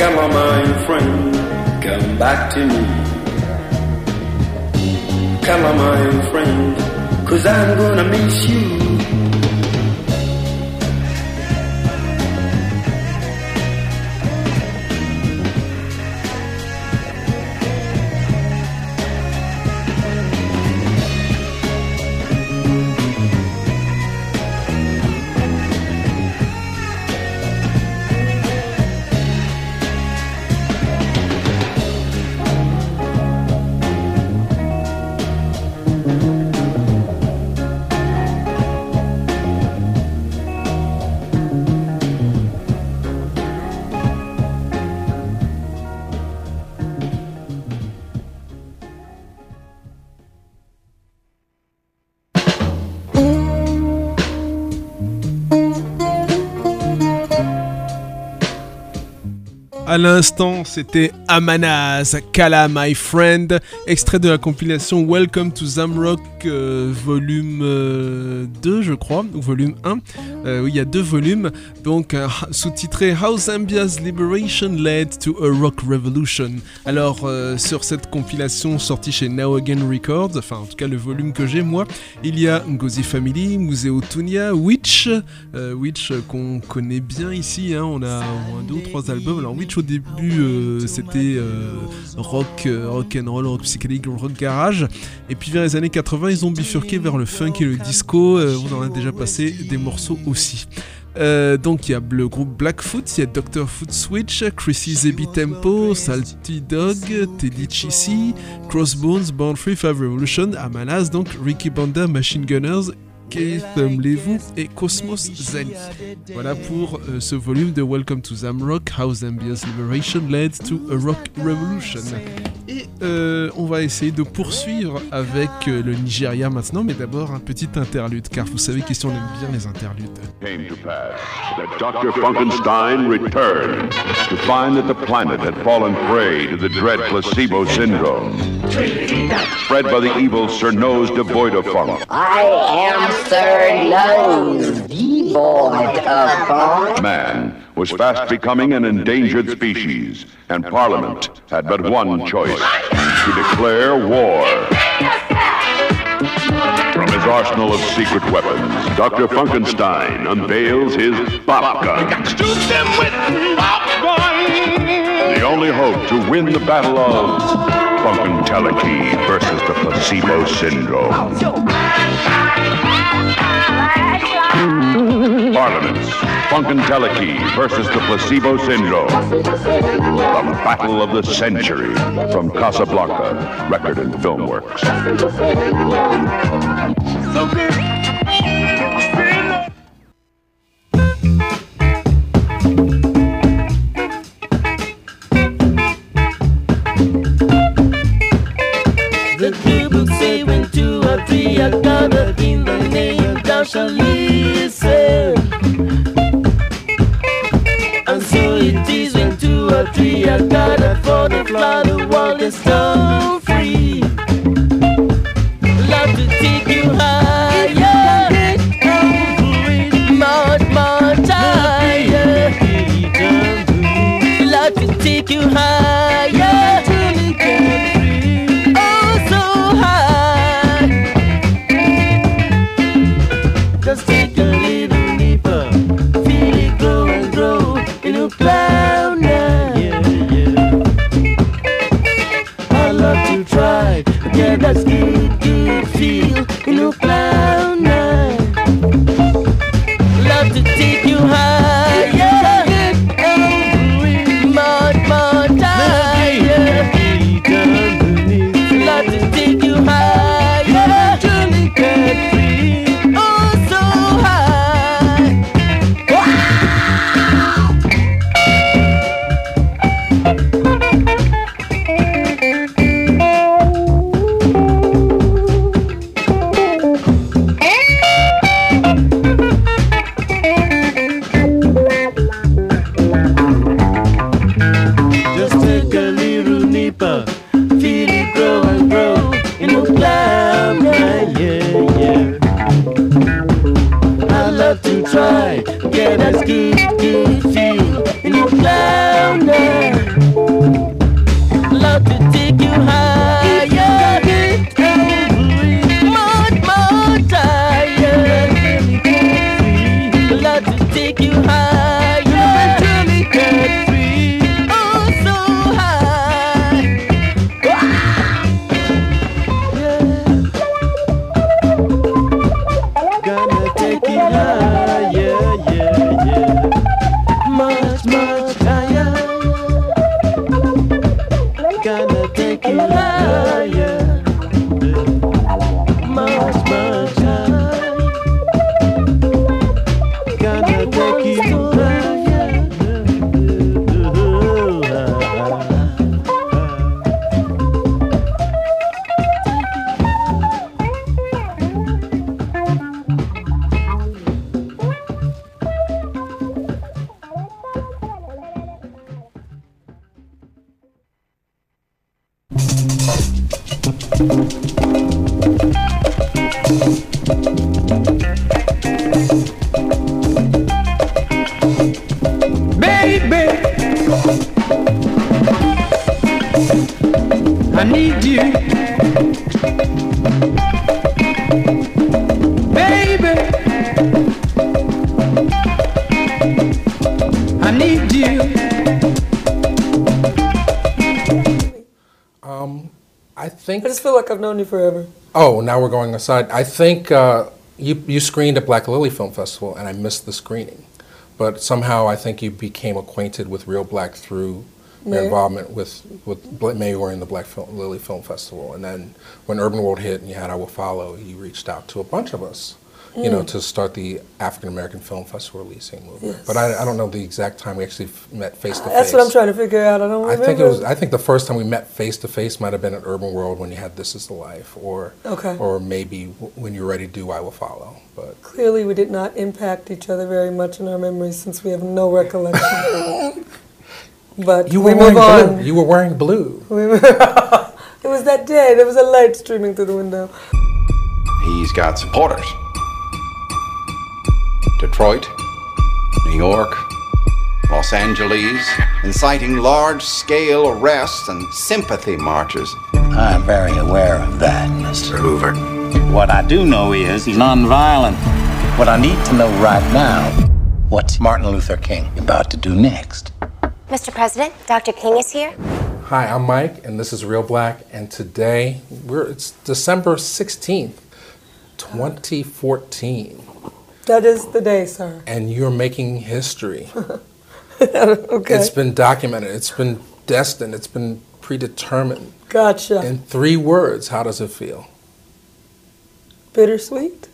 Come on, my friend, come back to me. Come on, my friend, cause I'm gonna miss you. À l'instant, c'était Amanaz, Kala My Friend, extrait de la compilation Welcome to Zamrock, euh, volume euh, 2, je crois, ou volume 1. Euh, il y a deux volumes, donc euh, sous-titré How Zambia's Liberation Led to a Rock Revolution. Alors, euh, sur cette compilation sortie chez Now Again Records, enfin en tout cas le volume que j'ai moi, il y a Ngozi Family, Museo Tunia, Witch, euh, Witch euh, qu'on connaît bien ici, hein, on a au moins deux ou trois albums. Alors Witch au début euh, c'était euh, rock, euh, rock and roll, rock psychédélique, rock garage, et puis vers les années 80 ils ont bifurqué vers le funk et le disco. on en a déjà passé des morceaux aussi. Euh, donc il y a le groupe Blackfoot, il y a Dr. Foot Switch, Chrissy Zebi Tempo, Salty Dog, Teddy Chisi, Crossbones, Born Free, Five Revolution, Amalas, donc Ricky Banda, Machine Gunners, Keith Mlevu et Cosmos Zani. Voilà pour euh, ce volume de Welcome to Zamrock, How Zambia's Liberation Led to a Rock Revolution. Et euh, on va essayer de poursuivre avec euh, le Nigeria maintenant, mais d'abord un petit interlude, car vous savez qu'ici on aime bien les interludes. came to pass that Dr. Funkenstein returned to find that the planet had fallen prey to the dread placebo syndrome. Spread by the evil Sir Nose devoid of funk. I am Sir Nose, devoid of funk. Man was fast becoming an endangered species, and Parliament had but one choice to declare war. From his arsenal of secret weapons, Dr. Funkenstein unveils his pop gun. Shoot them with popcorn. The only hope to win the battle of Funkentelechy versus the placebo syndrome. Parliaments, Funkenteleke versus the Placebo Syndrome. The Battle of the Century from Casablanca, Record and Film Works. The now we're going aside. I think uh, you you screened at Black Lily Film Festival, and I missed the screening. But somehow, I think you became acquainted with Real Black through your involvement with with Mayor and the Black Film, Lily Film Festival. And then when Urban World hit and you had I Will Follow, you reached out to a bunch of us, you know, Mm. to start the African American Film Festival releasing movement. Yes. But I, I don't know the exact time we actually f- met face to face. That's what I'm trying to figure out. I don't remember. I think it was. I think the first time we met face to face might have been at Urban World when you had "This Is the Life," or Okay. or maybe w- when you were ready to do "I Will Follow." But Clearly, we did not impact each other very much in our memories since we have no recollection. but you we were move wearing on. blue. You were wearing blue. We move- it was that day. There was a light streaming through the window. He's got supporters. Detroit, New York, Los Angeles, inciting large scale arrests and sympathy marches. I'm very aware of that, Mr. Hoover. What I do know is he's nonviolent. What I need to know right now, what's Martin Luther King about to do next? Mr. President, Dr. King is here. Hi, I'm Mike, and this is Real Black. And today we're it's December sixteenth, twenty fourteen. That is the day, sir. and you're making history. okay. It's been documented. It's been destined. It's been predetermined. Gotcha. In three words, how does it feel? Bittersweet?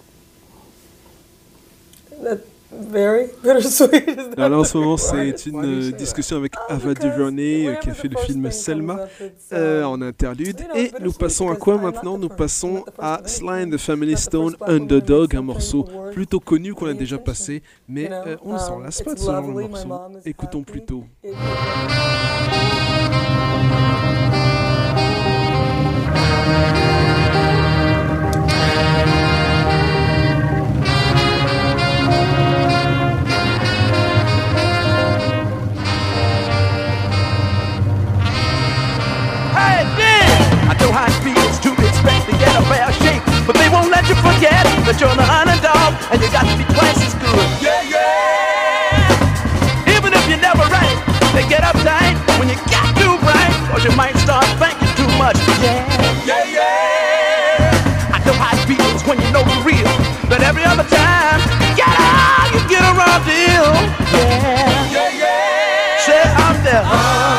That very bittersweet. Alors, en ce moment, c'est une euh, discussion avec Ava DuVernay euh, qui a fait le film Selma euh, en interlude. Et nous passons à quoi maintenant? Nous passons à Sly and the Family Stone Underdog, un morceau plutôt connu qu'on a déjà passé, mais euh, on ne s'en lasse pas de ce genre de morceau. Écoutons plutôt. It feels to expect to get a fair shake, but they won't let you forget that you're the underdog and you got to be twice as good. Yeah, yeah! Even if you're never right, they get uptight when you got too bright, or you might start thinking too much. Yeah, yeah, yeah! I know how it feels when you know the real, but every other time you out, you get a raw deal. Yeah, yeah, yeah! Say I'm there. Say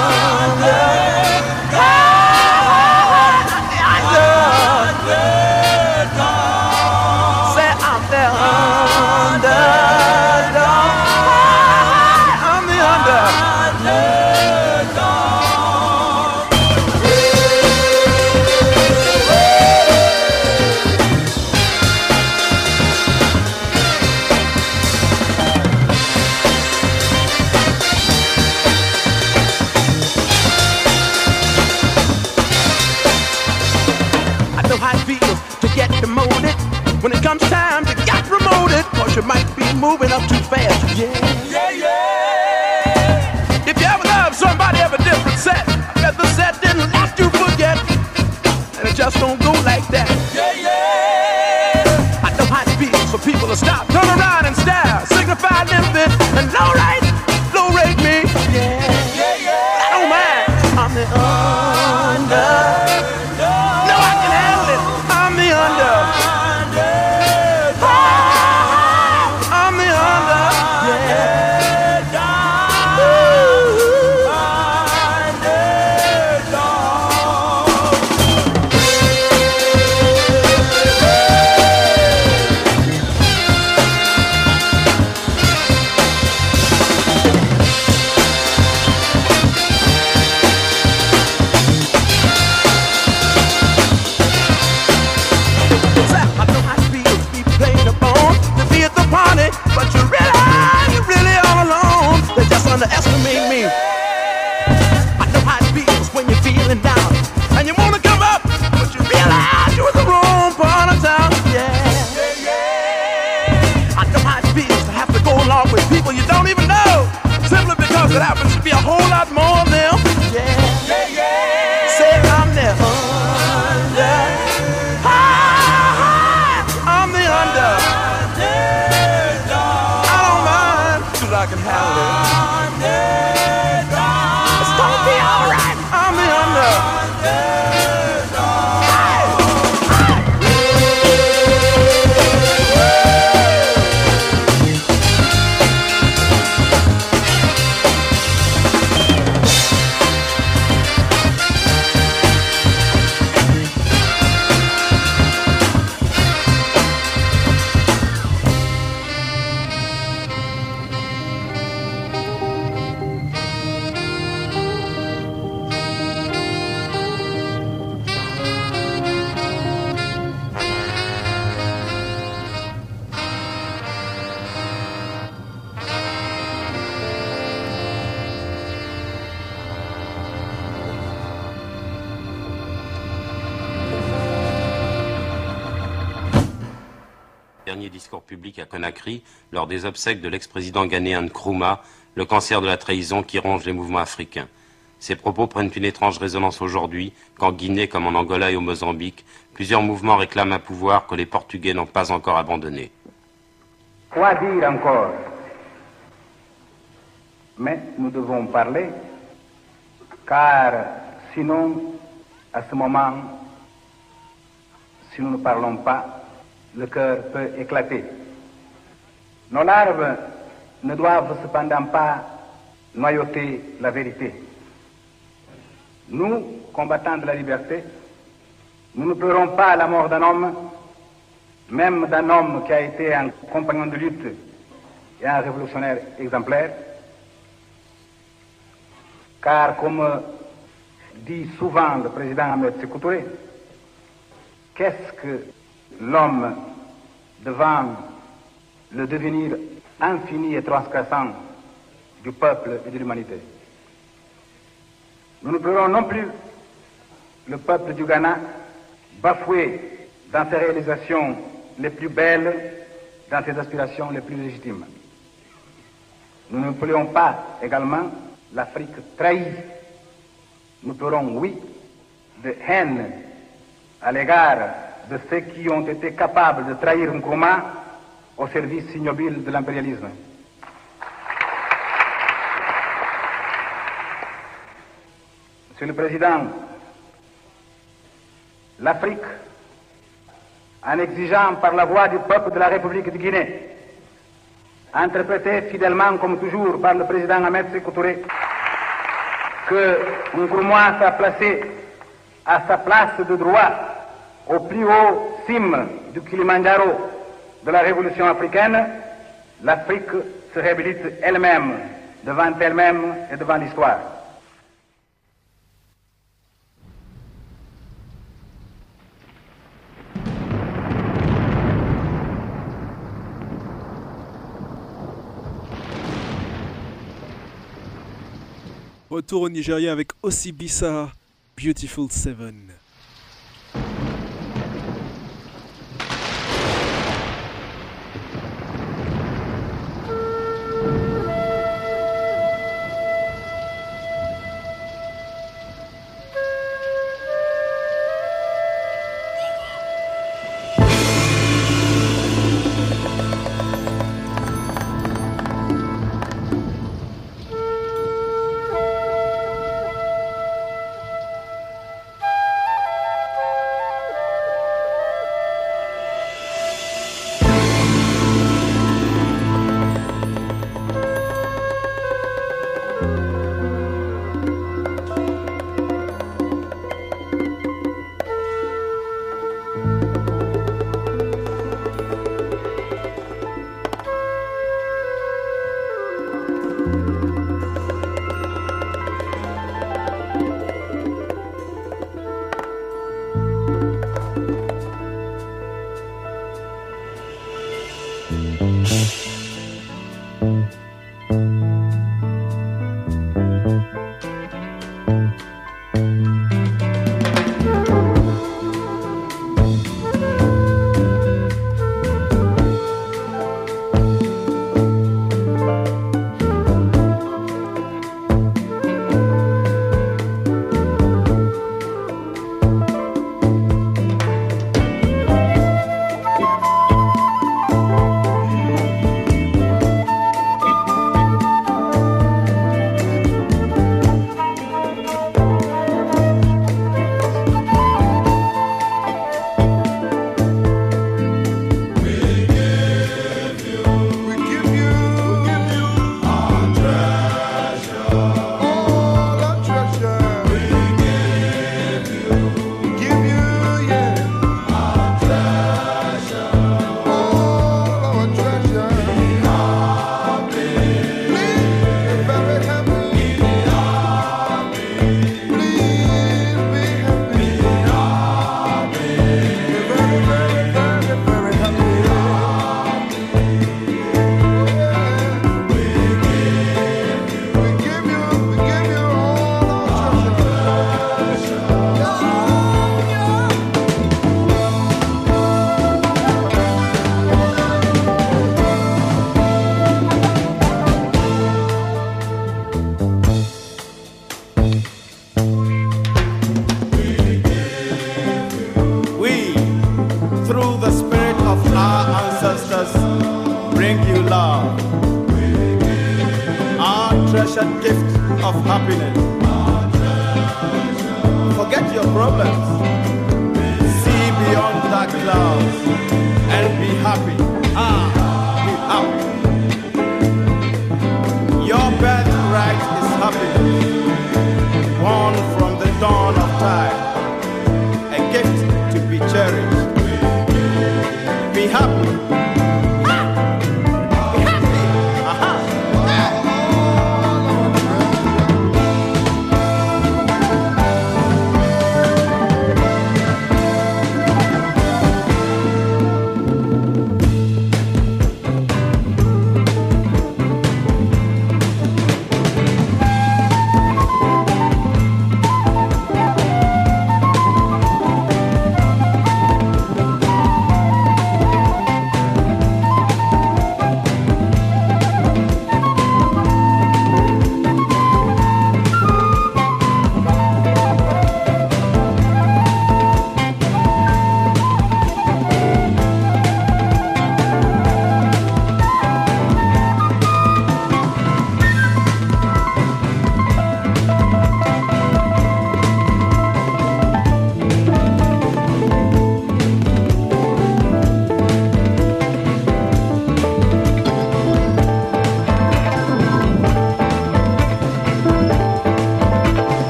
you might be moving up too fast. Yeah, yeah, yeah. If you ever love somebody of a different set, I bet the set didn't let you forget. And it just don't go like that. Yeah, yeah. I know how it feels for people to stop, obsèques de l'ex-président ghanéen Nkrumah, le cancer de la trahison qui ronge les mouvements africains. Ces propos prennent une étrange résonance aujourd'hui, qu'en Guinée comme en Angola et au Mozambique, plusieurs mouvements réclament un pouvoir que les Portugais n'ont pas encore abandonné. Quoi dire encore? Mais nous devons parler, car sinon, à ce moment, si nous ne parlons pas, le cœur peut éclater. Nos larves ne doivent cependant pas noyauter la vérité. Nous, combattants de la liberté, nous ne pleurons pas la mort d'un homme, même d'un homme qui a été un compagnon de lutte et un révolutionnaire exemplaire, car comme dit souvent le président Ahmed Sékou Touré, qu'est-ce que l'homme devant le devenir infini et transgressant du peuple et de l'humanité Nous ne pleurons non plus le peuple du Ghana bafoué dans ses réalisations les plus belles, dans ses aspirations les plus légitimes. Nous ne pleurons pas également l'Afrique trahie. Nous pleurons, oui, de haine à l'égard de ceux qui ont été capables de trahir Nkrumah au service ignobile de l'impérialisme. Monsieur le Président, l'Afrique, en exigeant par la voix du peuple de la République de Guinée, interprété fidèlement comme toujours par le président Ahmed Sékou Touré, que Nkrumah soit placé à sa place de droit au plus haut cime du Kilimandjaro de la révolution africaine, l'Afrique se réhabilite elle-même devant elle-même et devant l'histoire. Retour au Nigeria avec Osibisa, Beautiful Seven. you love. Our treasured gift of happiness. Forget your problems. See beyond the clouds and be happy. Ah, be happy. Your birthright is happiness, born from the dawn of time, a gift to be cherished. Be happy.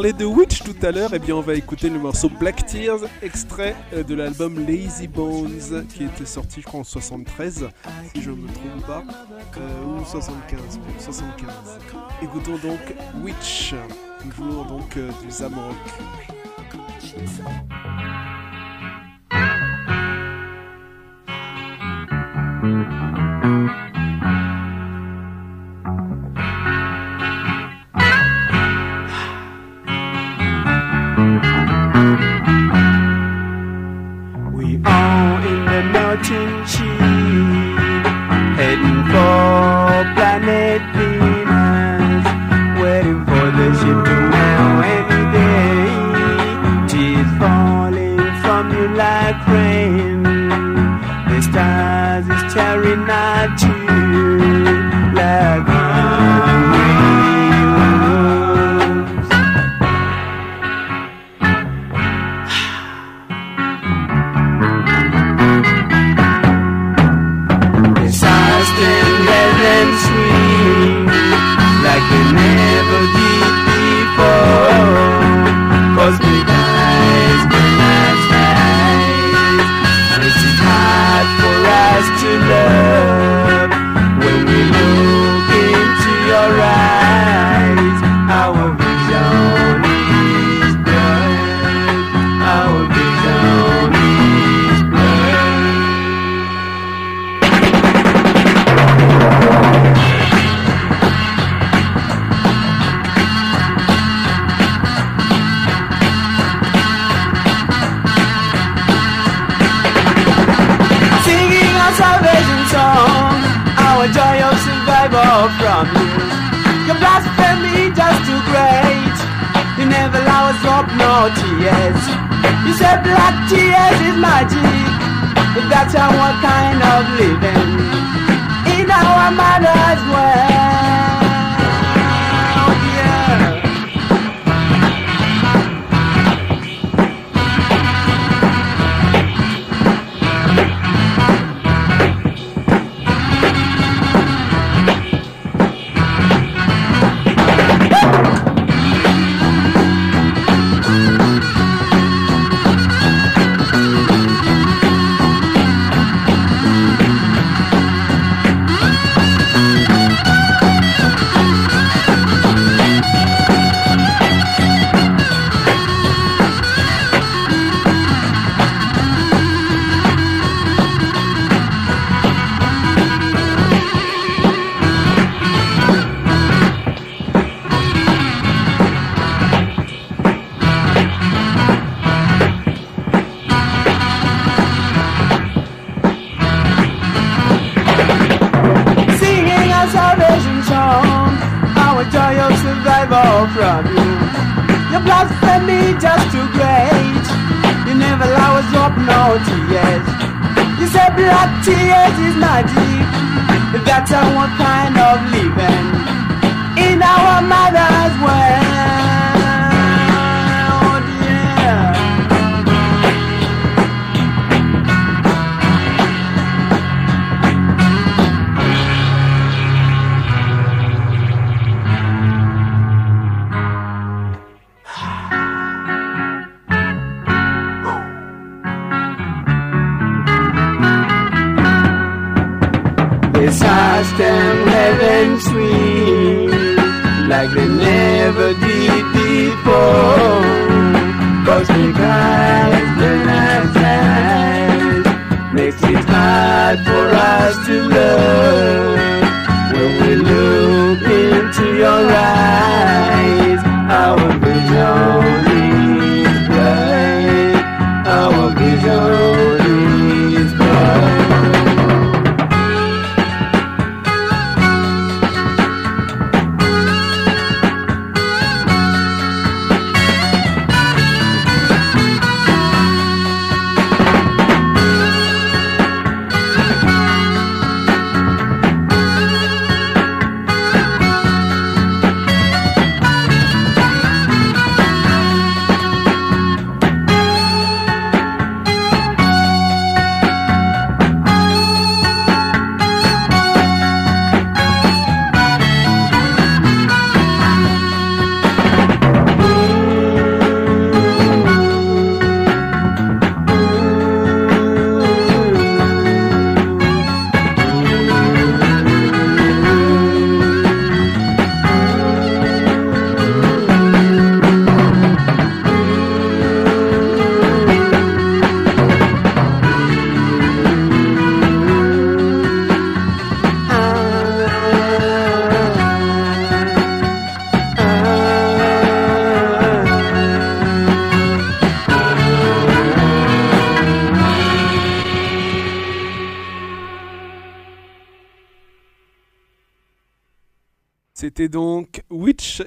Parlait de Witch tout à l'heure, et bien on va écouter le morceau Black Tears, extrait euh, de l'album Lazy Bones, qui était sorti je crois en 73, si je ne me trompe pas, euh, ou 75, 75. Écoutons donc Witch, toujours donc euh, du Zamrock.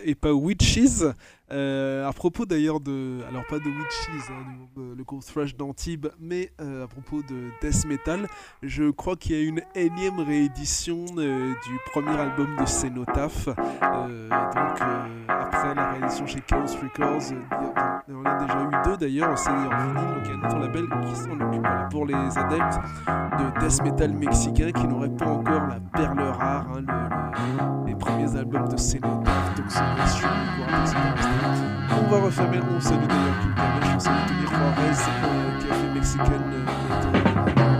Et pas Witches. Euh, à propos d'ailleurs de. Alors pas de Witches, hein, du- le groupe thrash d'Antibes, mais euh, à propos de death metal, je crois qu'il y a une énième réédition euh, du premier album de Cenotaph. Euh, donc euh, après la réédition chez Chaos Records, a- on a déjà eu deux d'ailleurs CD en vinyle, donc il y a un autre label qui s'en occupe pour les adeptes de death metal mexicain qui n'auraient pas encore la perle rare, hein, le- le- les premiers albums de Cenotaph, Guard, etc. On va refermer, on salue d'ailleurs Gilgamesh, on salue Tony Juarez euh, qui a fait Mexican euh,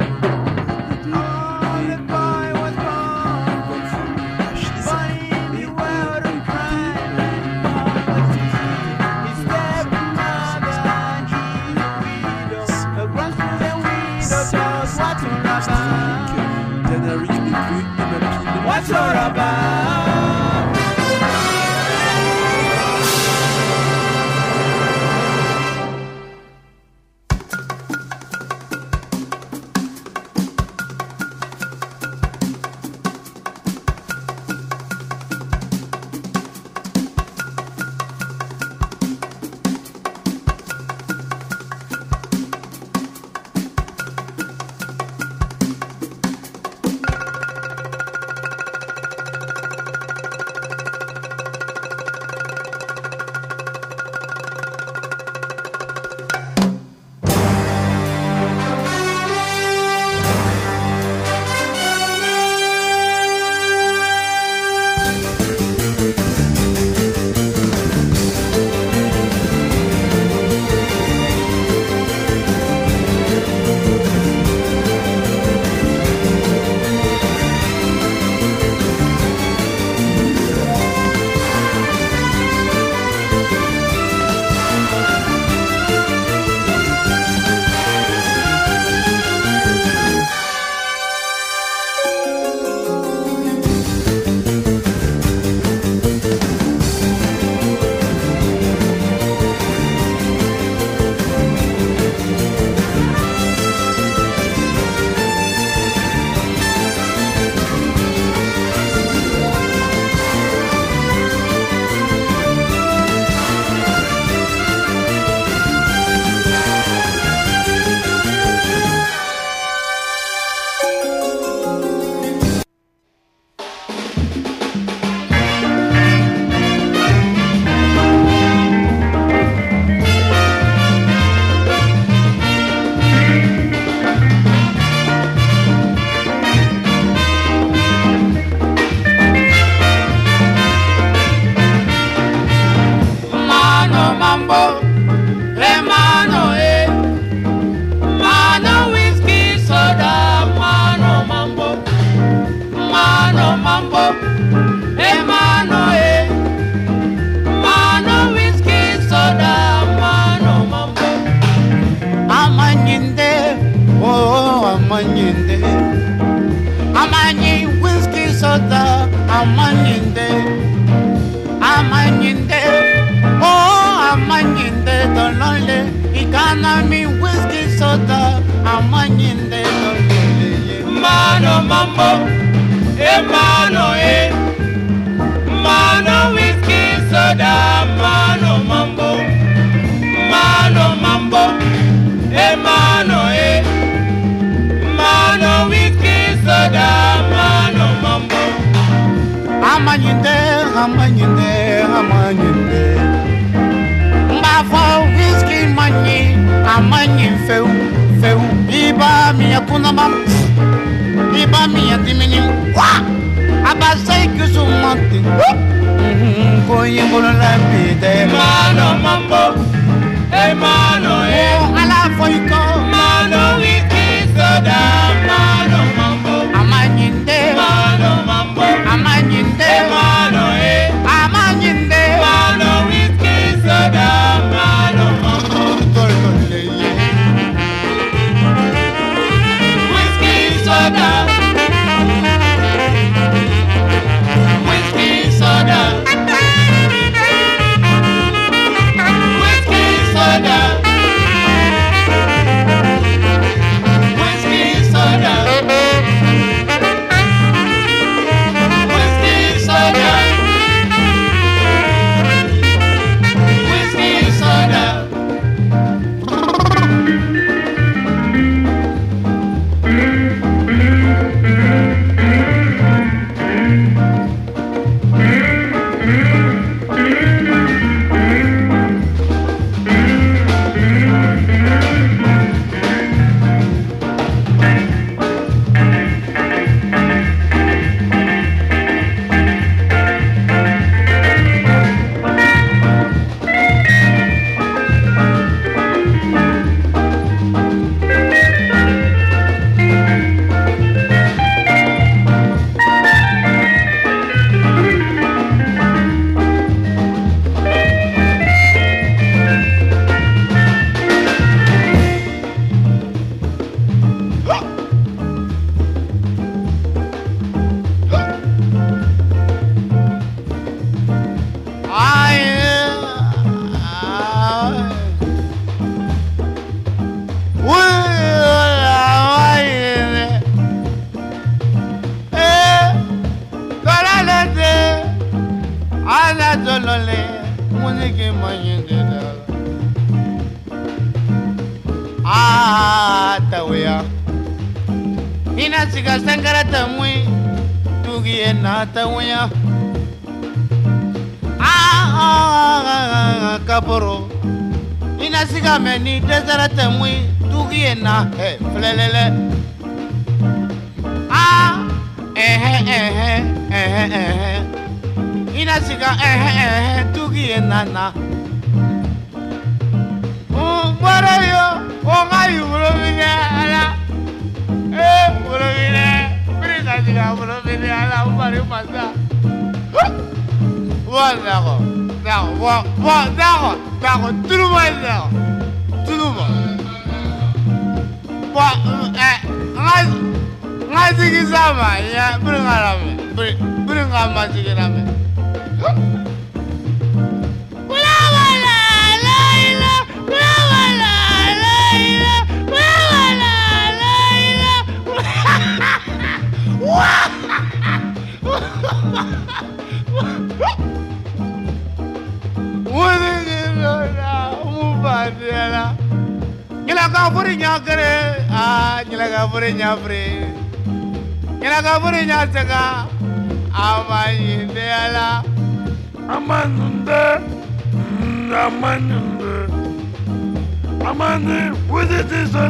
With it is a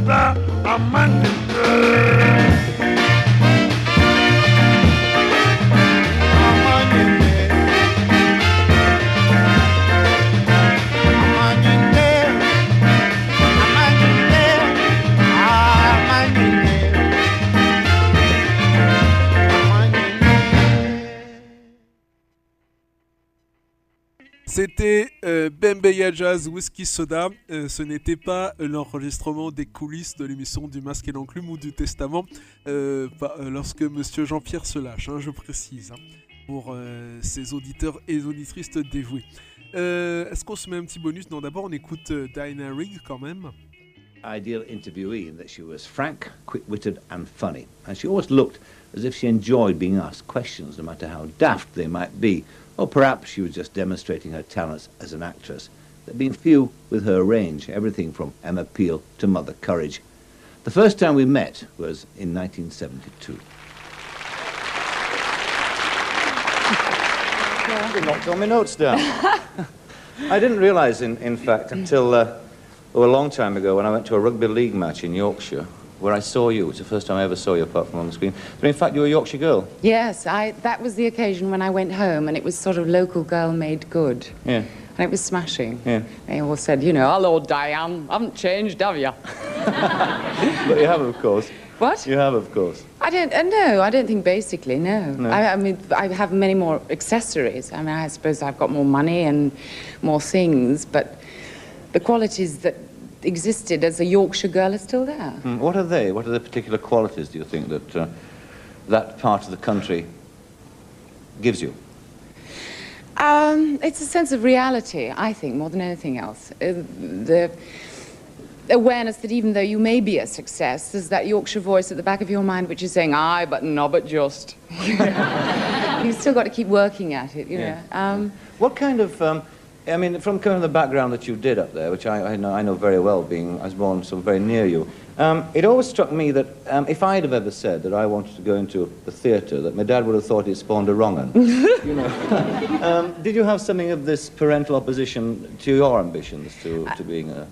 man. C'était euh, Bembeya Jazz Whisky Soda. Euh, ce n'était pas euh, l'enregistrement des coulisses de l'émission du Masque et l'Enclume ou du Testament euh, euh, lorsque Monsieur Jean-Pierre se lâche, hein, je précise, hein, pour euh, ses auditeurs et auditrices dévoués. Est-ce qu'on se met un petit bonus? Non, d'abord on écoute Dinah Rigg quand même. ideal interviewee in that she was frank, quick-witted, and funny. And she always looked as if she enjoyed being asked questions, no matter how daft they might be. Or perhaps she was just demonstrating her talents as an actress. There have been few with her range, everything from Emma Peel to Mother Courage. The first time we met was in 1972. You knocked all my notes down. I didn't realise, in, in fact, until uh, oh, a long time ago when I went to a rugby league match in Yorkshire, where I saw you. It's the first time I ever saw you apart from on the screen. But in fact, you were a Yorkshire girl. Yes, I, that was the occasion when I went home and it was sort of local girl made good. Yeah. And it was smashing. Yeah. They all said, you know, hello, Diane, I haven't changed, have you? But you have, of course. What? You have, of course. I don't, uh, no, I don't think basically, no. No. I, I mean, I have many more accessories. I mean, I suppose I've got more money and more things, but the qualities that existed as a Yorkshire girl are still there. Hmm, What are they? What are the particular qualities, do you think, that uh, that part of the country gives you? Um, it's a sense of reality, I think, more than anything else. Uh, the awareness that even though you may be a success, there's that Yorkshire voice at the back of your mind which is saying, aye, but no, but just. You've still got to keep working at it, you Yeah. know. Um, What kind of, um, I mean, from kind of the background that you did up there, which I, I, know, I know very well, being I was born so very near you, um, it always struck me that um, if I'd have ever said that I wanted to go into the theatre, that my dad would have thought it spawned a wrong 'un. you know. um, did you have something of this parental opposition to your ambitions to, to being a,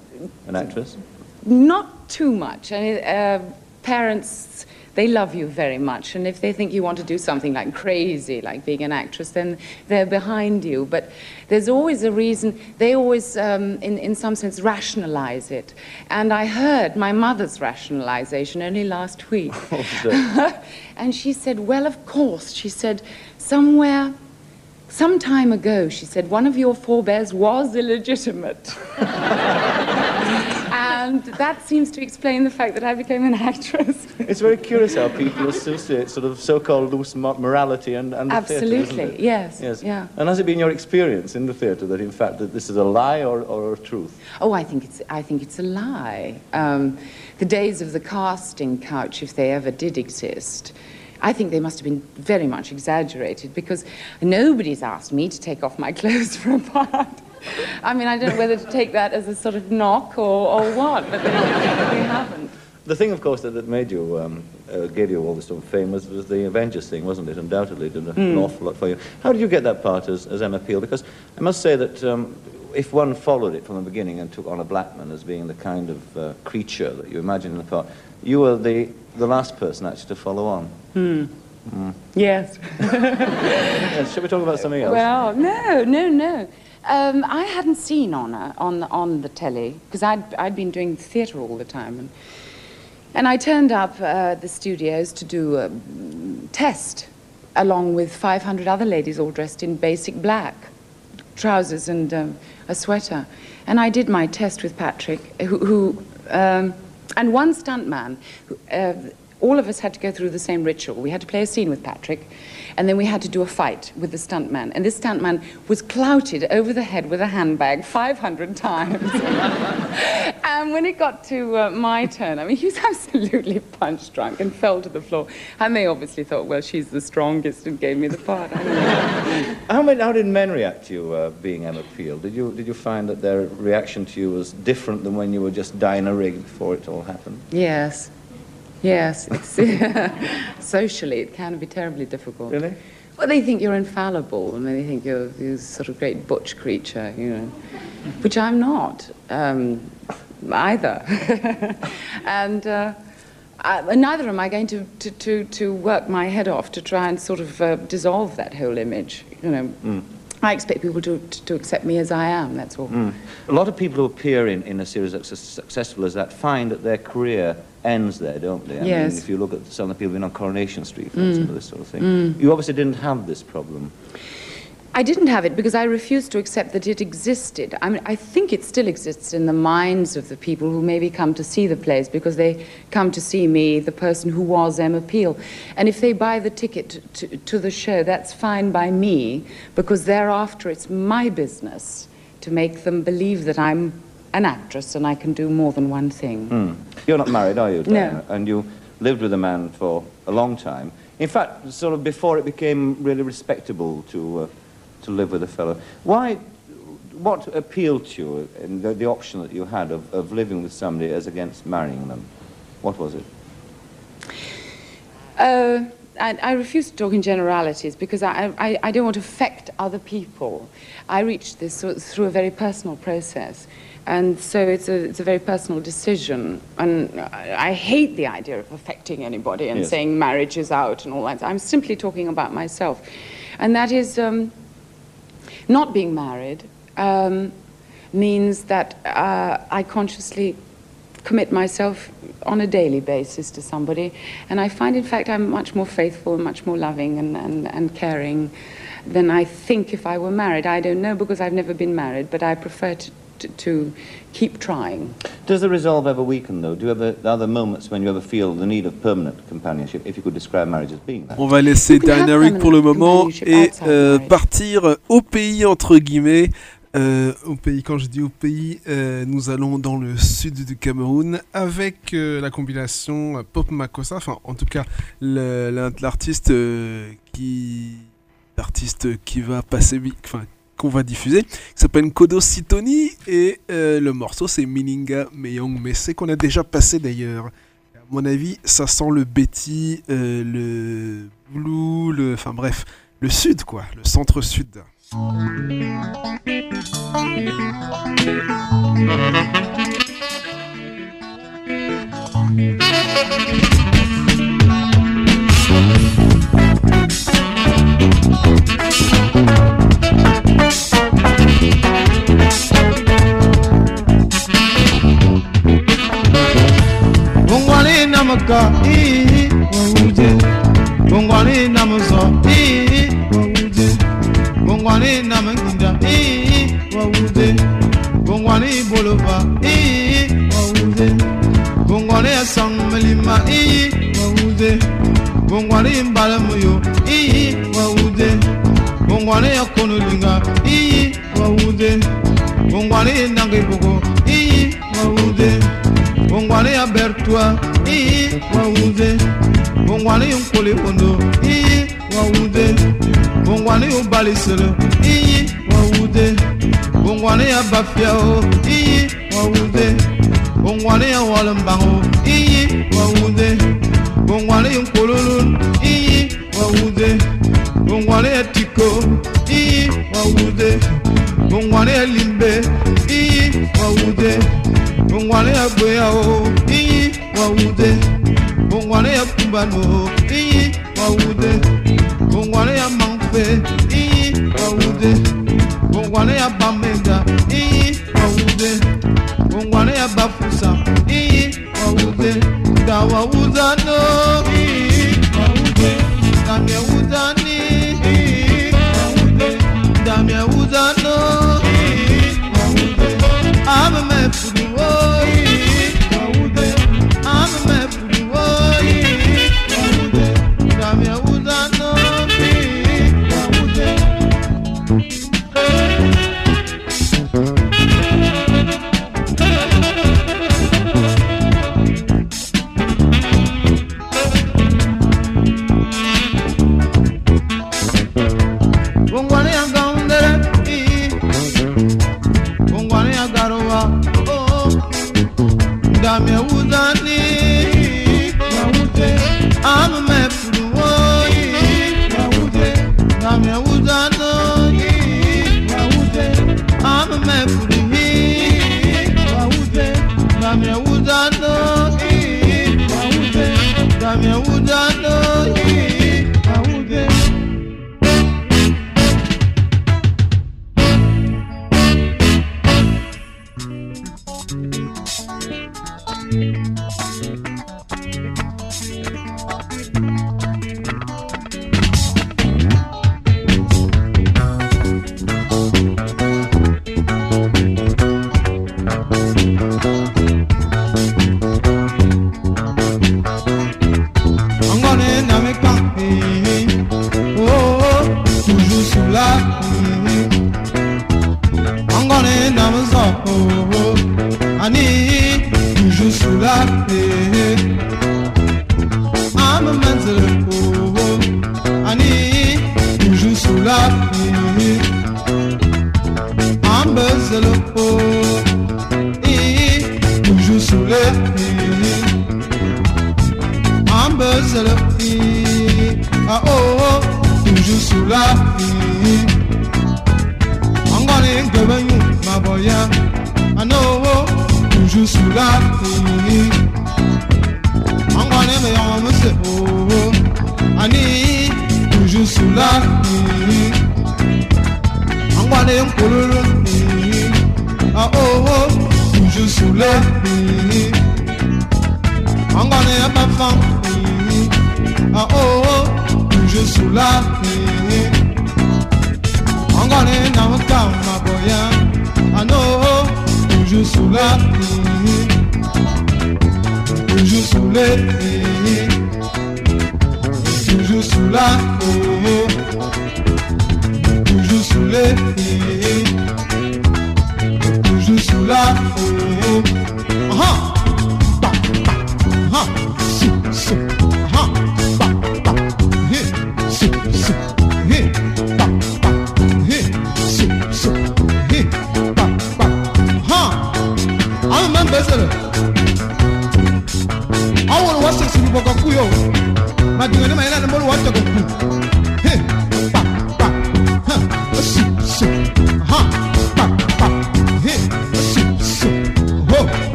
an actress? Not too much. I mean, uh, parents, they love you very much, and if they think you want to do something like crazy, like being an actress, then they're behind you. But there's always a reason. They always, um, in, in some sense, rationalize it. And I heard my mother's rationalization only last week. and she said, Well, of course. She said, Somewhere, some time ago, she said, one of your forebears was illegitimate. and that seems to explain the fact that I became an actress. It's very curious how people associate sort of so-called loose morality and, and the theatre, Absolutely, it? yes, Yes. yeah. And has it been your experience in the theatre that, in fact, that this is a lie or, or a truth? Oh, I think it's, I think it's a lie. Um, the days of the casting couch, if they ever did exist, I think they must have been very much exaggerated because nobody's asked me to take off my clothes for a part. I mean, I don't know whether to take that as a sort of knock or, or what, but they haven't. The thing, of course, that, that made you, um, uh, gave you all this sort of fame was, was the Avengers thing, wasn't it? Undoubtedly, did an Mm. awful lot for you. How did you get that part as, as Emma Peel? Because I must say that um, if one followed it from the beginning and took Honor Blackman as being the kind of uh, creature that you imagine in the part, you were the, the last person actually to follow on. Hmm. Mm. Yes. yes. Shall we talk about something else? Well, no, no, no. Um, I hadn't seen Honor on on the telly because I'd, I'd been doing theatre all the time. And, and I turned up uh, the studios to do a test along with 500 other ladies all dressed in basic black trousers and um, a sweater. And I did my test with Patrick, who, who um, and one stuntman. Who, uh, all of us had to go through the same ritual. We had to play a scene with Patrick, and then we had to do a fight with the stuntman. And this stuntman was clouted over the head with a handbag 500 times. and when it got to uh, my turn, I mean, he was absolutely punch drunk and fell to the floor. And they obviously thought, well, she's the strongest and gave me the part. I don't know. How, many, how did men react to you uh, being Emma Peel? Did you, did you find that their reaction to you was different than when you were just Dinah Rigg before it all happened? Yes. Yes. Socially, it can be terribly difficult. Really? Well, they think you're infallible, and they think you're this sort of great butch creature, you know, which I'm not um, either. and uh, I, neither am I going to, to, to, to work my head off to try and sort of uh, dissolve that whole image, you know. Mm. I expect people to, to, to accept me as I am, that's all. Mm. A lot of people who appear in, in a series that's as successful as that find that their career ends there, don't they? I Yes. mean, if you look at some of the people who've been on Coronation Street, for Mm. example, this sort of thing. Mm. You obviously didn't have this problem. I didn't have it because I refused to accept that it existed. I mean, I think it still exists in the minds of the people who maybe come to see the plays because they come to see me, the person who was Emma Peel. And if they buy the ticket to, to the show, that's fine by me because thereafter it's my business to make them believe that I'm an actress and I can do more than one thing. Hmm. You're not married, are you? Diana? No. And you lived with a man for a long time. In fact, sort of before it became really respectable to, uh, to live with a fellow. Why, what appealed to you in the, the option that you had of, of living with somebody as against marrying them? What was it? Uh, I, I refuse to talk in generalities because I, I, I don't want to affect other people. I reached this through a very personal process. And so it's a, it's a very personal decision. And I, hate the idea of affecting anybody and Yes. saying marriage is out and all that. I'm simply talking about myself. And that is um, not being married um, means that uh, I consciously commit myself on a daily basis to somebody. And I find, in fact, I'm much more faithful and much more loving and, and, and caring than I think if I were married. I don't know because I've never been married, but I prefer to, to, to keep trying. Does the resolve ever weaken, though? Do you ever, are there moments when you ever feel the need of permanent companionship, if you could describe marriage as being that? On va laisser Diana Rigg pour le moment et euh, partir au pays entre guillemets. Euh, au pays, quand je dis au pays, euh, nous allons dans le sud du Cameroun avec euh, la compilation Pop Makossa, enfin en tout cas l'artiste euh, qui l'artiste qui va passer, enfin qu'on va diffuser, qui s'appelle Kodo Sitoni et euh, le morceau c'est Mininga Meyong, mais c'est qu'on a déjà passé d'ailleurs. À mon avis, ça sent le Betty, euh, le Blue, le, enfin bref, le sud quoi, le centre-sud. bafia o iyi wɔwude onwɔne yɛ wɔle mbaŋ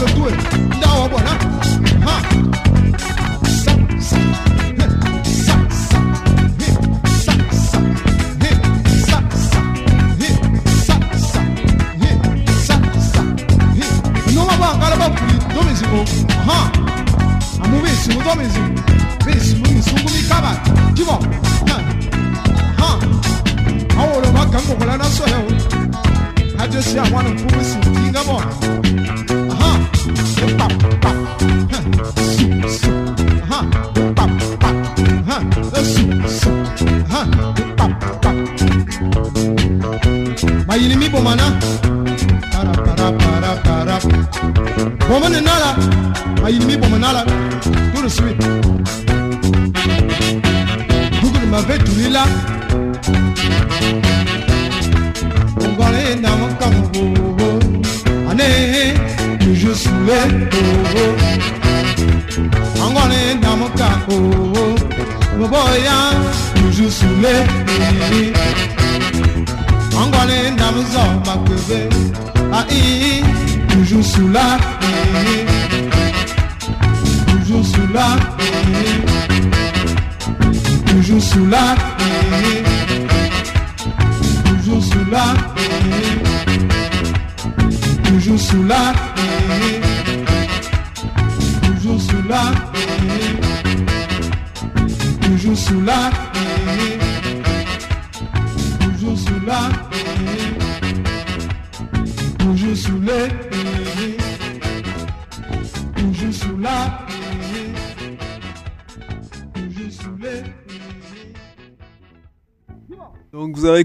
lo do it. That one,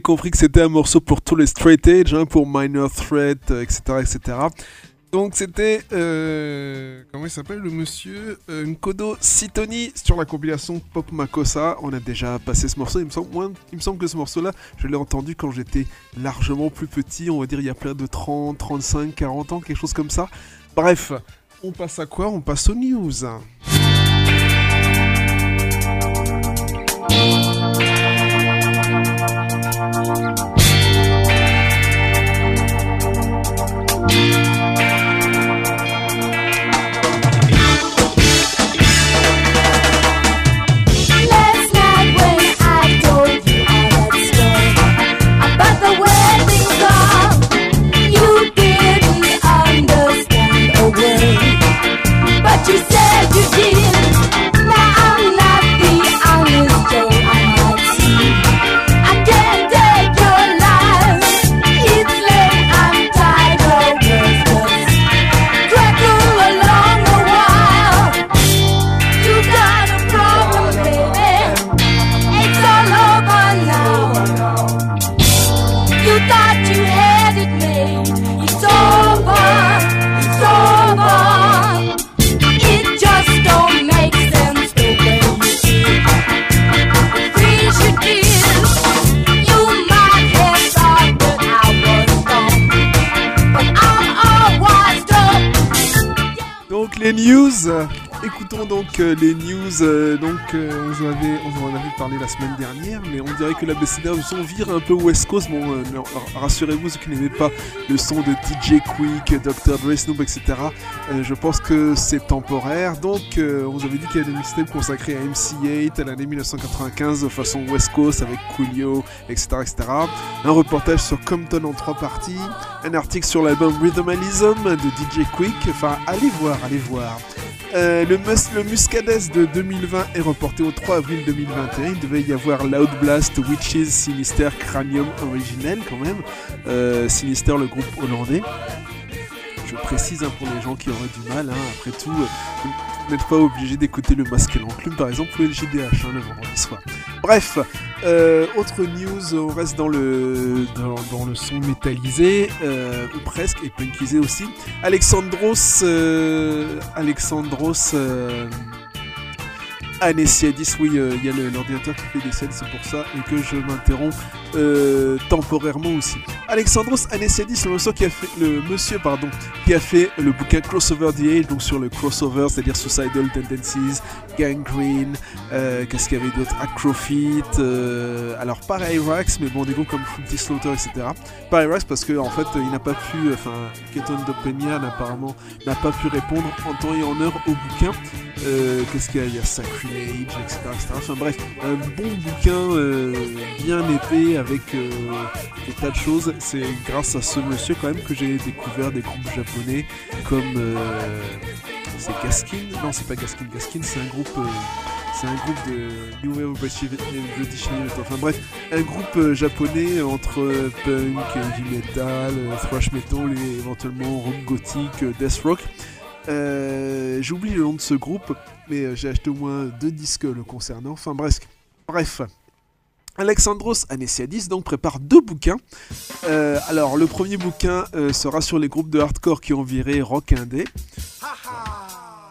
compris que c'était un morceau pour tous les straight edge, hein, pour Minor Threat, euh, etc., etc. Donc c'était euh, comment il s'appelle le monsieur euh, Nkodo Sitoni sur la compilation Pop Makossa. On a déjà passé ce morceau. Il me semble, il me semble que ce morceau-là, je l'ai entendu quand j'étais largement plus petit. On va dire il y a plein de 30, 35, 40 ans, quelque chose comme ça. Bref, on passe à quoi? On passe aux news. La semaine dernière, mais on dirait que la BCDR du son vire un peu West Coast. Bon, euh, non, rassurez-vous, ceux qui n'aimaient pas le son de DJ Quick, Dr. Dre, Snoop, etc., euh, je pense que c'est temporaire. Donc, euh, on vous avait dit qu'il y a des mixtapes consacrés à MC8 à l'année 1995 de façon West Coast avec Coolio, etc., etc. Un reportage sur Compton en trois parties. Un article sur l'album Rhythmalism de DJ Quick. Enfin, allez voir, allez voir. Euh, le, mus Muscadès de 2020 est reporté au 3 avril 2021. Il devait y avoir Loud Blast, Witches, Sinister, Cranium originel quand même. Euh, Sinister, le groupe hollandais. Je précise hein, pour les gens qui auraient du mal, hein, après tout, euh, n'êtes pas obligé d'écouter le masque et l'enclume par exemple ou le JDH hein, le vendredi soir. Bref, euh, autre news, on reste dans le, dans, le son métallisé, euh, ou presque, et punkisé aussi. Alexandros, euh, Alexandros euh, Anessiadis, oui, euh, il y a l'ordinateur qui fait des scènes, c'est pour ça, et que je m'interromps euh, temporairement aussi. Alexandros Anessiadis, le monsieur qui a fait, le monsieur, pardon, qui a fait le bouquin Crossover the Age, donc sur le crossover, c'est-à-dire Suicidal Tendencies, Gangrene, euh, qu'est-ce qu'il y avait d'autre? Acrofit, euh, alors pas Irax, mais bon, des groupes comme Fruity Slaughter, etc. Pas Irax parce qu'en en fait, il n'a pas pu, enfin, Keton Dopenian apparemment n'a pas pu répondre en temps et en heure au bouquin. Euh, qu'est-ce qu'il y a? Il y a Sacrilege, etc., etc. Enfin bref, un bon bouquin bien épais avec des tas de choses. C'est grâce à ce monsieur quand même que j'ai découvert des groupes japonais comme c'est Gaskin Non, c'est pas Gaskin. Gaskin, c'est un groupe. euh, c'est un groupe de New Wave British. Enfin bref, un groupe euh, japonais entre euh, punk, heavy metal, euh, thrash metal et éventuellement rock gothique, death rock. J'oublie le nom de ce groupe, mais j'ai acheté au moins deux disques le concernant. Enfin bref, bref. Alexandros Anessiadis donc prépare deux bouquins. Euh, alors le premier bouquin euh, sera sur les groupes de hardcore qui ont viré rock indé.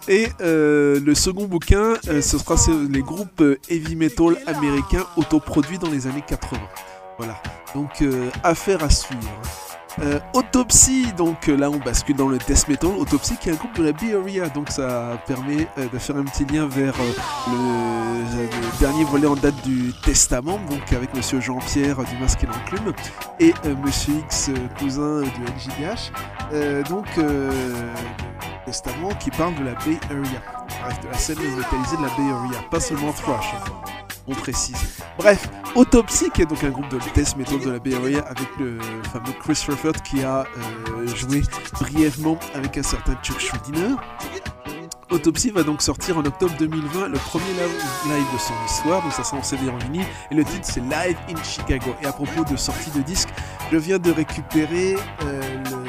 Et euh, le second bouquin, ce sera sur les groupes heavy metal américains autoproduits dans les années 80. Voilà. Donc affaire à suivre. Euh, Autopsy, donc euh, là on bascule dans le death metal. Autopsy qui est un groupe de la Area, donc ça permet euh, de faire un petit lien vers euh, le, dernier volet en date du Testament, donc avec Monsieur Jean-Pierre du Masque et l'Enclume et Monsieur X, cousin de LJDH. Donc qui parle de la Bay Area, bref de la scène métallisée de la Bay Area, pas seulement thrash. on précise. Bref, Autopsy, qui est donc un groupe de death metal de la Bay Area avec le fameux Chris Rufford qui a euh, joué brièvement avec un certain Chuck Schuldiner. Autopsy va donc sortir en octobre 2020 le premier live live de son histoire, donc ça sera en CD en vinyle, et le titre c'est Live in Chicago. Et à propos de sortie de disque, je viens de récupérer euh, le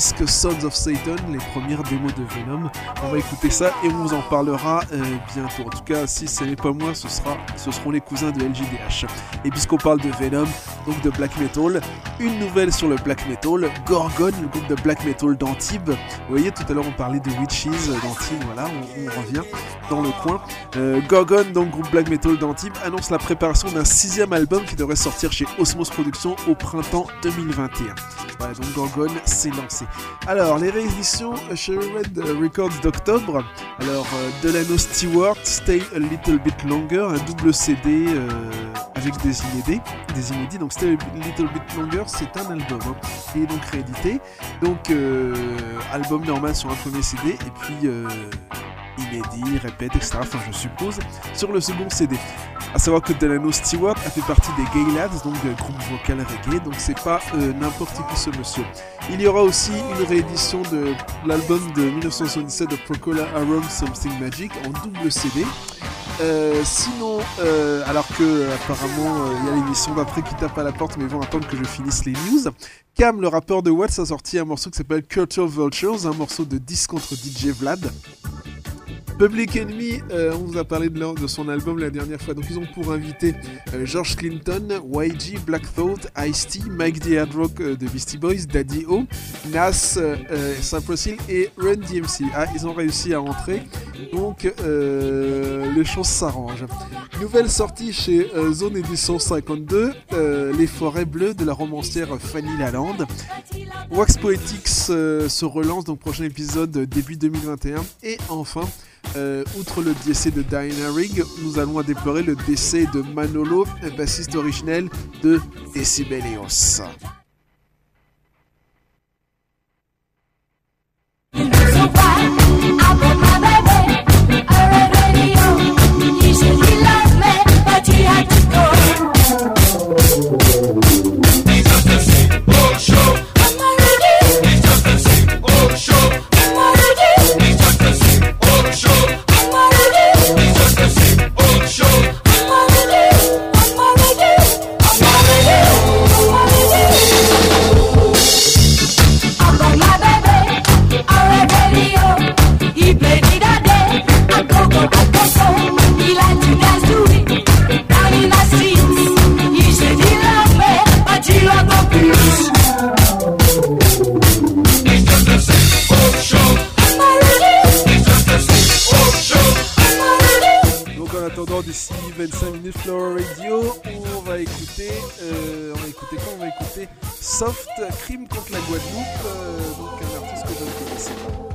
disque Sons of Satan, les premières démos de Venom. On va écouter ça et on vous en parlera euh, bientôt. En tout cas, si ce n'est pas moi, ce, sera, ce seront les cousins de LGDH. Et puisqu'on parle de Venom, donc de black metal, une nouvelle sur le black metal, Gorgon, le groupe de black metal d'Antibes. Vous voyez, tout à l'heure on parlait de Witches euh, d'Antibes, voilà, on, revient dans le coin. Euh, Gorgon, donc groupe black metal d'Antibes, annonce la préparation d'un sixième album qui devrait sortir chez Osmos Productions au printemps 2021. Voilà, donc Gorgon s'est lancé. Alors, les rééditions chez Red Records d'octobre. Alors, euh, Delano Stewart, Stay a Little Bit Longer, un double CD euh, avec des inédits. Des inédits. Donc, Stay a Little Bit Longer, c'est un album hein, qui est donc réédité. Donc, euh, album normal sur un premier CD et puis inédit, répète, etc. Enfin, je suppose, sur le second CD. À savoir que Delano Stewart a fait partie des Gay Lads, donc euh, groupe vocal reggae, donc c'est pas euh, n'importe qui ce monsieur. Il y aura aussi une réédition de l'album de 1977 de Procol Harum Something Magic en double CD. Euh, sinon, euh, alors que apparemment il y a l'émission d'après qui tape à la porte, mais ils vont attendre que je finisse les news. Cam, le rappeur de Watts, a sorti un morceau qui s'appelle Culture Vultures, un morceau de 10 contre DJ Vlad. Public Enemy, euh, on vous a parlé de, son album la dernière fois. Donc ils ont pour invité euh, George Clinton, YG, Black Thought, Ice-T, Mike the Hard Rock euh, de Beastie Boys, Daddy O, Nas, Cypress Hill et Run DMC. Ah, ils ont réussi à rentrer. Donc les choses s'arrangent. Nouvelle sortie chez Zone Édition 52, euh, Les Forêts Bleues de la romancière Fanny Lalande. Wax Poetics se relance, donc prochain épisode début 2021. Et enfin, euh, outre le décès de Diana Rigg, nous allons déplorer le décès de Manolo, bassiste originel de Decibelios. D'ici 25 minutes Flower Radio, on va écouter, euh, on va écouter quoi? On va écouter Soft Crime contre la Guadeloupe, euh, donc un artiste que je ne connaissais pas.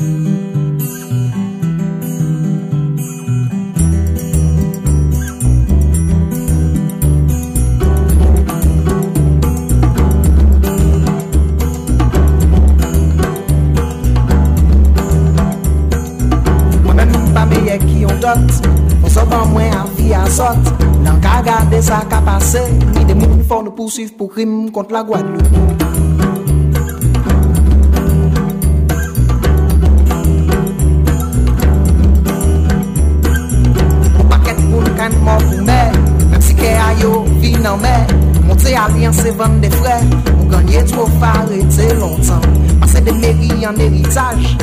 Mwen dot. Fon so ban mwen an fi a sot Nan ka gade sa ka pase Ni de moun fon nou pousuiv pou krim kont la Guadeloupe. Ou paket pou nou kan mou pou mè Mèm si ke a yo vi nan mè Monte alian se van de frè Ou ganyen tro fare te lontan Pase de meri an eritaj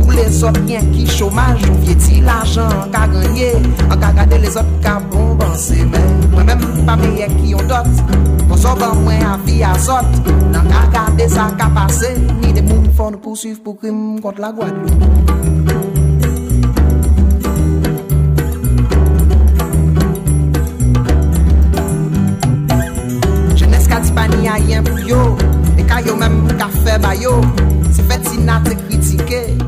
Pour les autres rien qui chômage, on vieti l'argent qu'a gagné, en qu'a gardé les autres qu'a bon pensé, mais moi-même pas meilleur qui on dot, pour sauver moins à vie sot, dans qu'a gardé ça qu'a passé, ni des moun font nous poursuivre pour crime contre la Guadeloupe. Jeunesse qu'a dit pas ni rien pour yo, et yo menm ka fe bayo Se feti na te kritike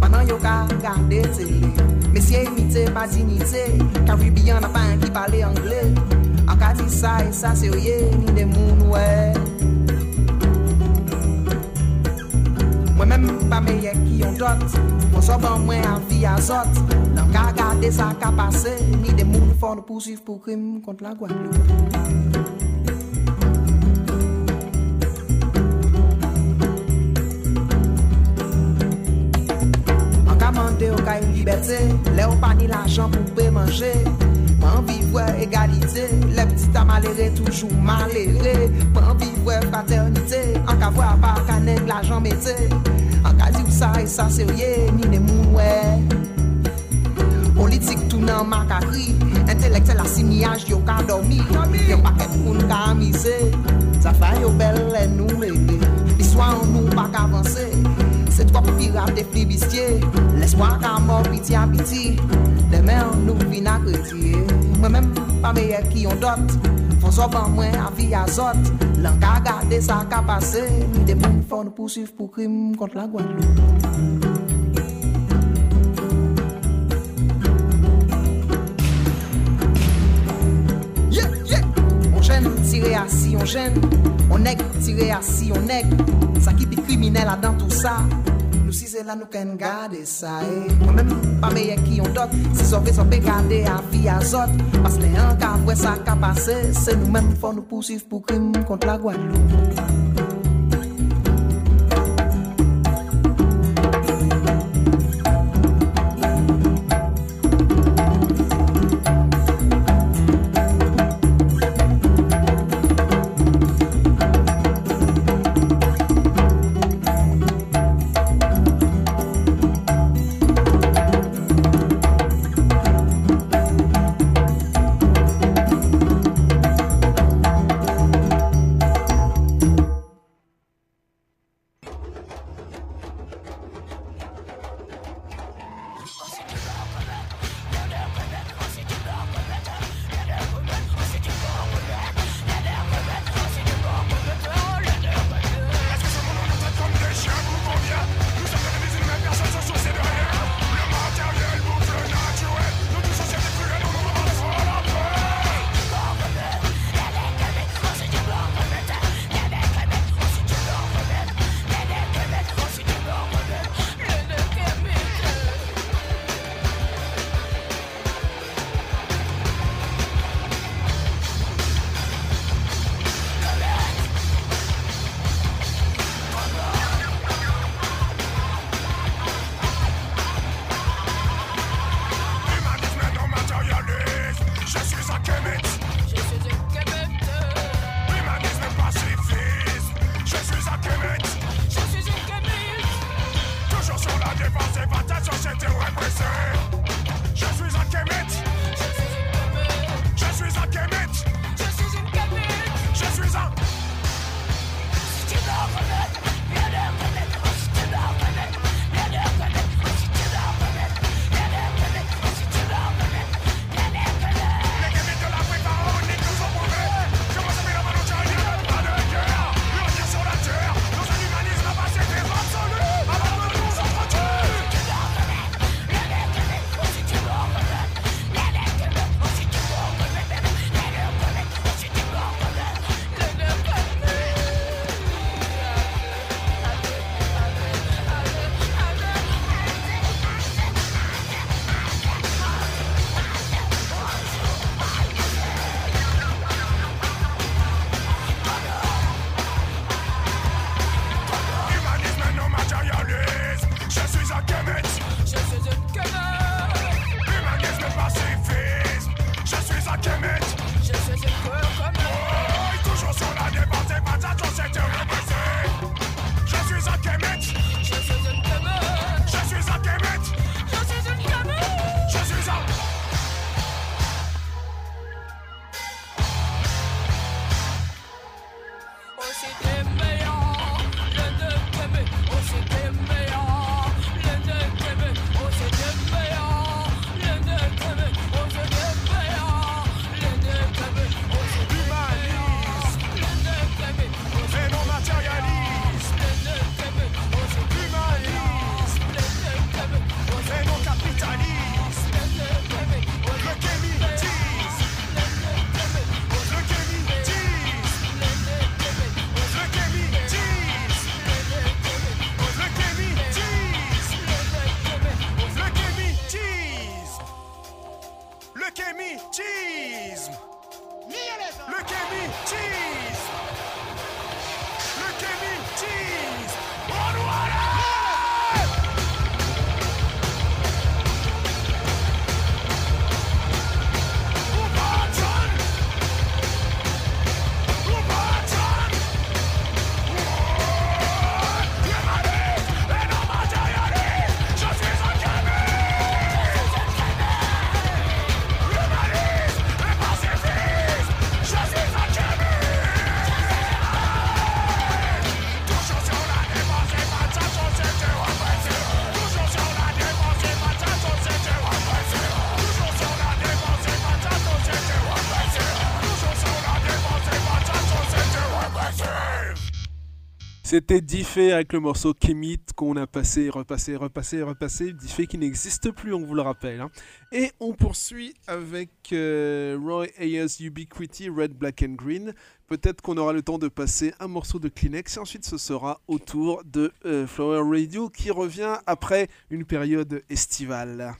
Panan yo ka gade tele Mesye imite pa zinite Karibyan apan ki pale angle. An ka di sa e sa serye Ni de moun we Mwen menm pa meye ki yon dot Mwen soban mwen avi azot Nan ka gade sa ka pase Ni de moun fon pou suif pou krim kont la Guadeloupe. Ka yon liberté. Le ou pa ni l'argent pou pe manje Pan vivre égalité. Le petit a maléré toujou maléré Pan vivre fraternité. An ka vwa pa l'argent mette An ka di ou sa e sa serye Ni ne moun wè Politik tou nan makakri Intelektuel asimiyaj yo ka dormi Yon paket moun ka amise Sa fay yo bel lè nou L'histoire nou pa ka C'est toi pirate et flibistier L'espoir qu'à mort pitié à pitié Demain nous vin à Moi-même pas meilleur qui on dot Faut sauver moins à vie à zot. L'en ka gade ça passé. Ni des font nous poursuivre pour crime contre la Guadeloupe. Tiré à si on gêne. On tiré à si on nègre. Ça qui est criminel là dans tout ça. Nous si c'est là nous qu'en garder ça. eh. Moi-même pas meilleur qui on dot. Si fait ça peut garder à vie à zot. Parce que les uns qui ça passé. C'est nous-mêmes faut nous poursuivre pour crime contre la Guadeloupe. C'était Diffé avec le morceau Kemit qu'on a passé, repassé, repassé, repassé. Diffé qui n'existe plus, on vous le rappelle. Hein. Et on poursuit avec euh, Roy Ayers Ubiquity, Red, Black and Green. Peut-être qu'on aura le temps de passer un morceau de Kleenex et ensuite ce sera au tour de euh, Flower Radio qui revient après une période estivale.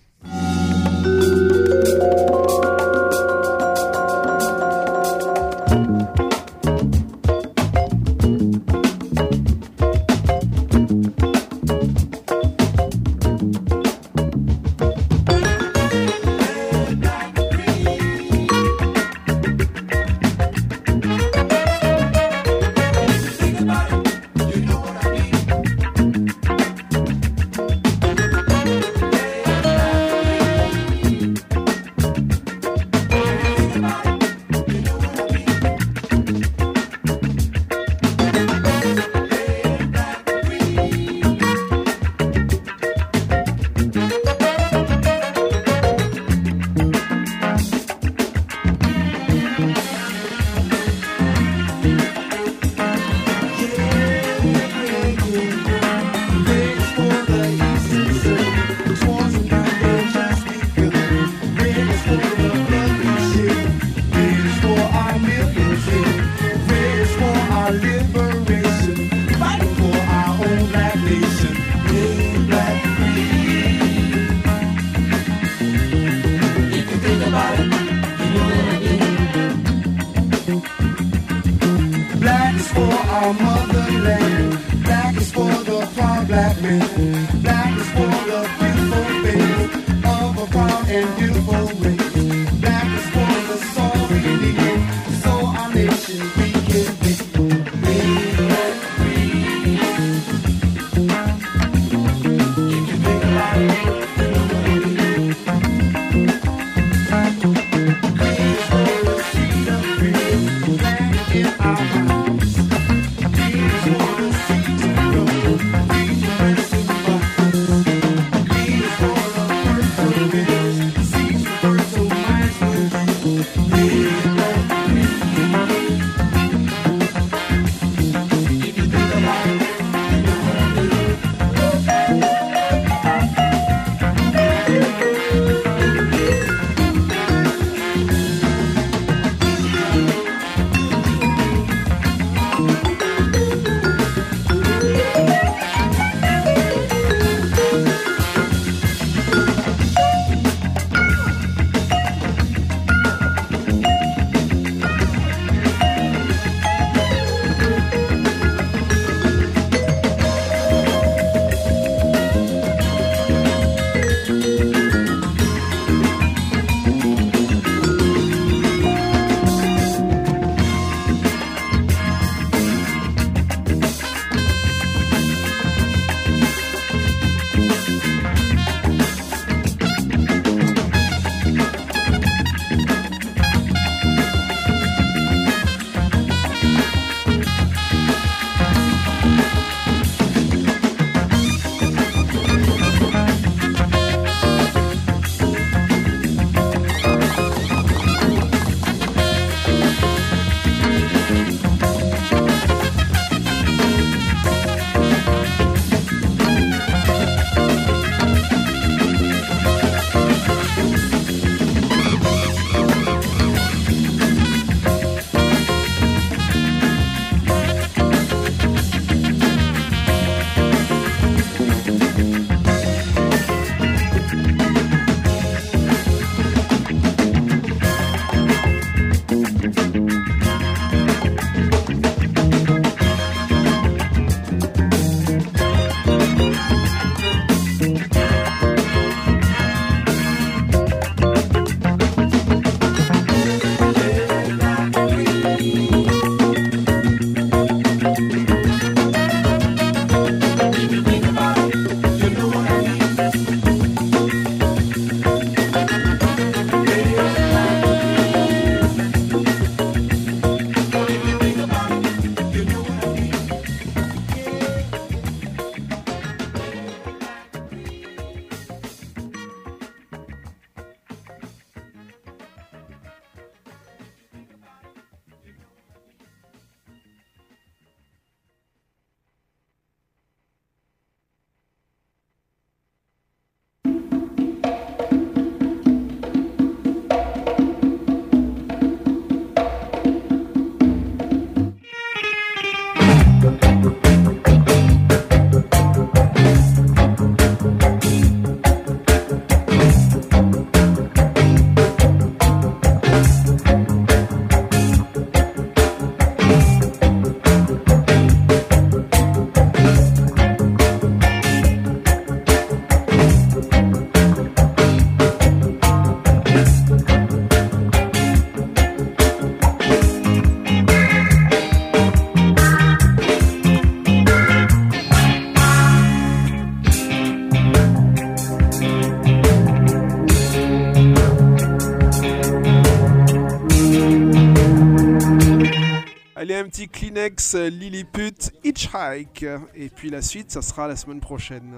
Kleenex Lilliput Hitchhike. Et puis la suite, ça sera la semaine prochaine.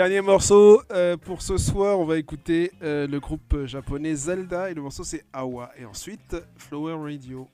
Dernier morceau euh, pour ce soir, on va écouter euh, le groupe japonais Zelda et le morceau c'est Awa. Et ensuite Flower Radio.